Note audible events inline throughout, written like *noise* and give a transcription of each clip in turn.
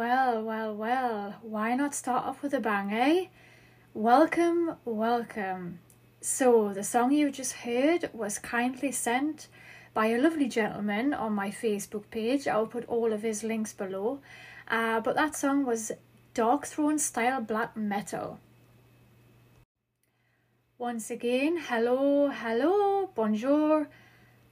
Well, well, well, why not start off with a bang, eh? Welcome, welcome. So, the song you just heard was kindly sent by a lovely gentleman on my Facebook page. I'll put all of his links below. Uh, but that song was Darkthrone style black metal. Once again, hello, hello, bonjour,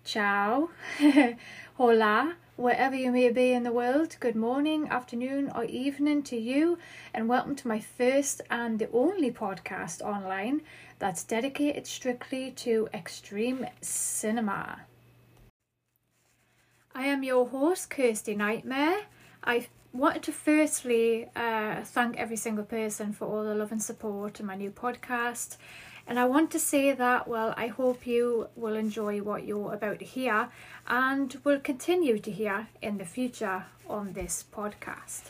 ciao, *laughs* hola, wherever you may be in the world. Good morning, afternoon, or evening to you, and welcome to my first and the only podcast online that's dedicated strictly to extreme cinema. I am your host, Kirsty Nightmare. I wanted to firstly uh, thank every single person for all the love and support to my new podcast. And I want to say that, well, I hope you will enjoy what you're about to hear and will continue to hear in the future on this podcast.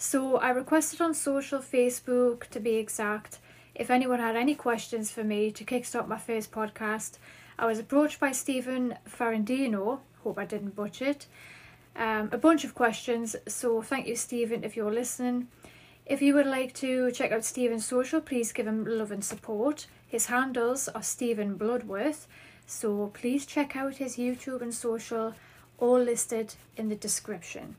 So, I requested on social, Facebook to be exact, if anyone had any questions for me to kickstart my first podcast. I was approached by Stephen Ferrandino, hope I didn't butcher it, um, a bunch of questions. So, thank you, Stephen, if you're listening. If you would like to check out Stephen's social, please give him love and support. His handles are Stephen Bloodworth, so please check out his YouTube and social, all listed in the description.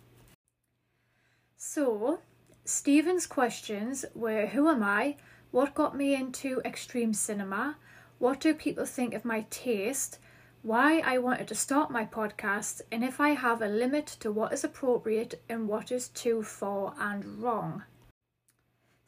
So, Stephen's questions were Who am I? What got me into extreme cinema? What do people think of my taste? Why I wanted to start my podcast, and if I have a limit to what is appropriate and what is too far and wrong.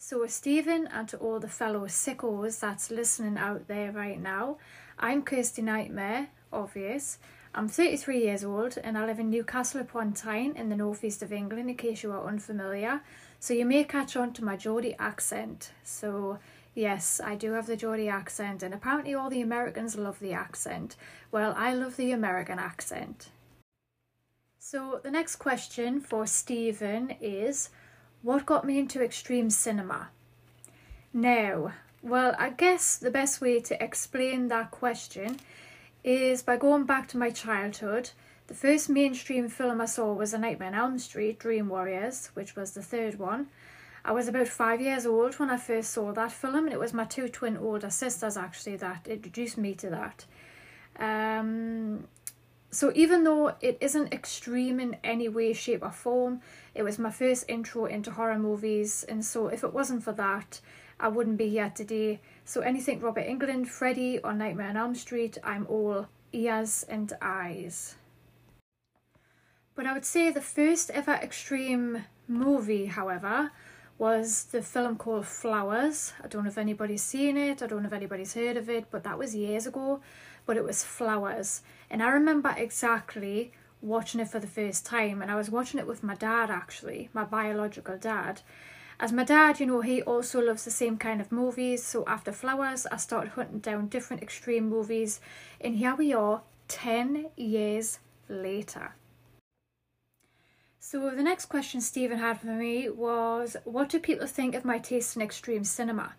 So, Stephen, and to all the fellow sickos that's listening out there right now, I'm Kirsty Nightmare, obvious. I'm 33 years old and I live in Newcastle upon Tyne in the northeast of England, in case you are unfamiliar. So, you may catch on to my Geordie accent. So, yes, I do have the Geordie accent, and apparently all the Americans love the accent. Well, I love the American accent. So, the next question for Stephen is what got me into extreme cinema? Now, well, I guess the best way to explain that question is by going back to my childhood. The first mainstream film I saw was A Nightmare on Elm Street, Dream Warriors, which was the third one. I was about five years old when I first saw that film, and it was my two twin older sisters actually that introduced me to that. Um, so even though it isn't extreme in any way, shape, or form, it was my first intro into horror movies, and so if it wasn't for that, I wouldn't be here today. So anything Robert Englund, Freddy, or Nightmare on Elm Street, I'm all ears and eyes. But I would say the first ever extreme movie, however, was the film called Flowers. I don't know if anybody's seen it, I don't know if anybody's heard of it, but that was years ago. But it was Flowers. And I remember exactly watching it for the first time, and I was watching it with my dad actually, my biological dad. As my dad, you know, he also loves the same kind of movies, so after Flowers, I started hunting down different extreme movies, and here we are 10 years later. So, the next question Stephen had for me was What do people think of my taste in extreme cinema?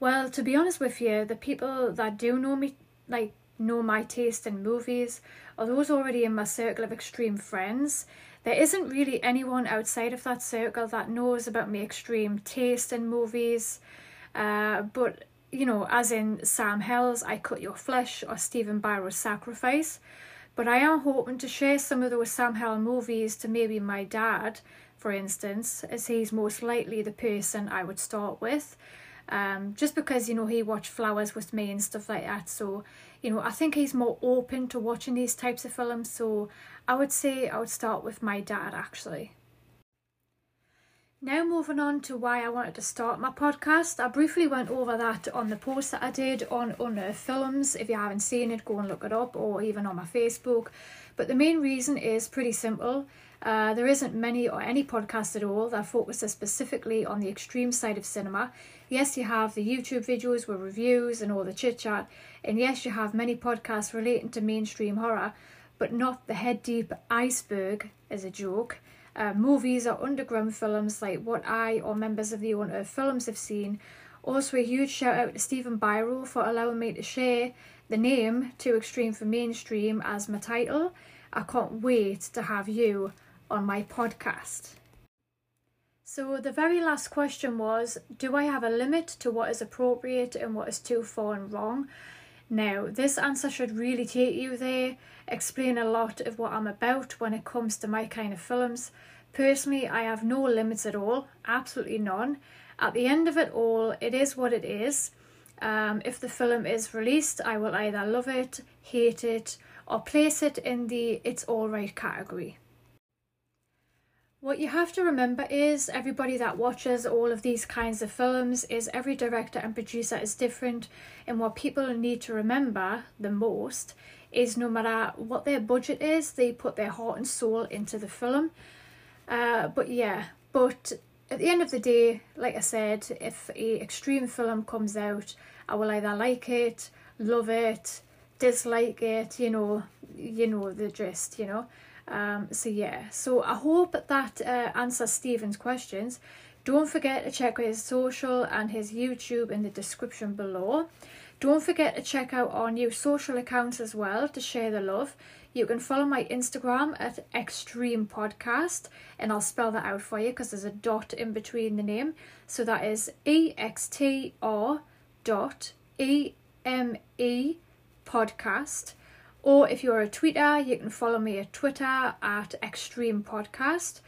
Well, to be honest with you, the people that do know me, like know my taste in movies are those already in my circle of extreme friends. There isn't really anyone outside of that circle that knows about my extreme taste in movies. Uh, but, you know, as in Sam Hell's I Cut Your Flesh or Stephen Biro's Sacrifice. But I am hoping to share some of those Sam Hell movies to maybe my dad, for instance, as he's most likely the person I would start with. Um, just because, you know, he watched Flowers with me and stuff like that. So you know, I think he's more open to watching these types of films. So I would say I would start with my dad actually. Now, moving on to why I wanted to start my podcast. I briefly went over that on the post that I did on Unearthed Films. If you haven't seen it, go and look it up, or even on my Facebook. But the main reason is pretty simple. Uh, there isn't many or any podcast at all that focuses specifically on the extreme side of cinema. Yes, you have the YouTube videos with reviews and all the chit chat, and yes, you have many podcasts relating to mainstream horror, but not the head deep iceberg as a joke. Uh, movies or underground films like what I or members of the Unearthed Films have seen. Also, a huge shout out to Stephen Biro for allowing me to share the name Too Extreme for Mainstream as my title. I can't wait to have you on my podcast. So, the very last question was Do I have a limit to what is appropriate and what is too far and wrong? Now, this answer should really take you there, explain a lot of what I'm about when it comes to my kind of films. Personally, I have no limits at all, absolutely none. At the end of it all, it is what it is. Um, if the film is released, I will either love it, hate it, or place it in the it's alright category. What you have to remember is everybody that watches all of these kinds of films is every director and producer is different and what people need to remember the most is no matter what their budget is they put their heart and soul into the film. Uh, but yeah but at the end of the day like I said if a extreme film comes out I will either like it love it dislike it you know you know the gist you know um, so yeah, so I hope that uh, answers Stephen's questions. Don't forget to check out his social and his YouTube in the description below. Don't forget to check out our new social accounts as well to share the love. You can follow my Instagram at Extreme Podcast, and I'll spell that out for you because there's a dot in between the name. So that is E X T R dot E M E podcast. Or if you're a tweeter, you can follow me at Twitter at Extreme Podcast.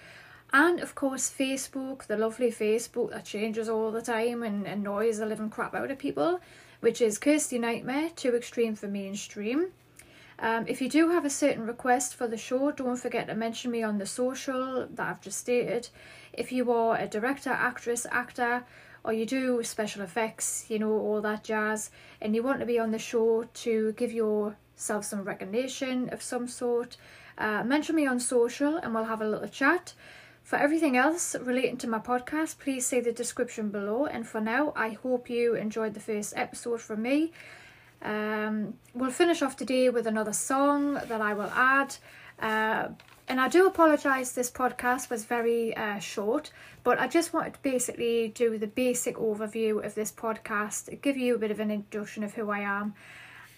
And of course, Facebook, the lovely Facebook that changes all the time and annoys the living crap out of people, which is Kirsty Nightmare, too extreme for mainstream. Um, if you do have a certain request for the show, don't forget to mention me on the social that I've just stated. If you are a director, actress, actor, or you do special effects, you know, all that jazz, and you want to be on the show to give your self some recognition of some sort, uh, mention me on social and we'll have a little chat. For everything else relating to my podcast, please see the description below. And for now, I hope you enjoyed the first episode from me. Um, we'll finish off today with another song that I will add. Uh, and I do apologise, this podcast was very uh, short, but I just wanted to basically do the basic overview of this podcast, give you a bit of an introduction of who I am,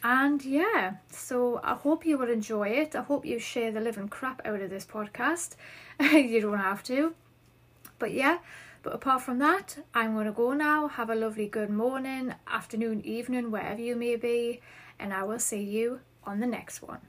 and yeah, so I hope you will enjoy it. I hope you share the living crap out of this podcast. *laughs* you don't have to. But yeah, but apart from that, I'm going to go now. Have a lovely good morning, afternoon, evening, wherever you may be. And I will see you on the next one.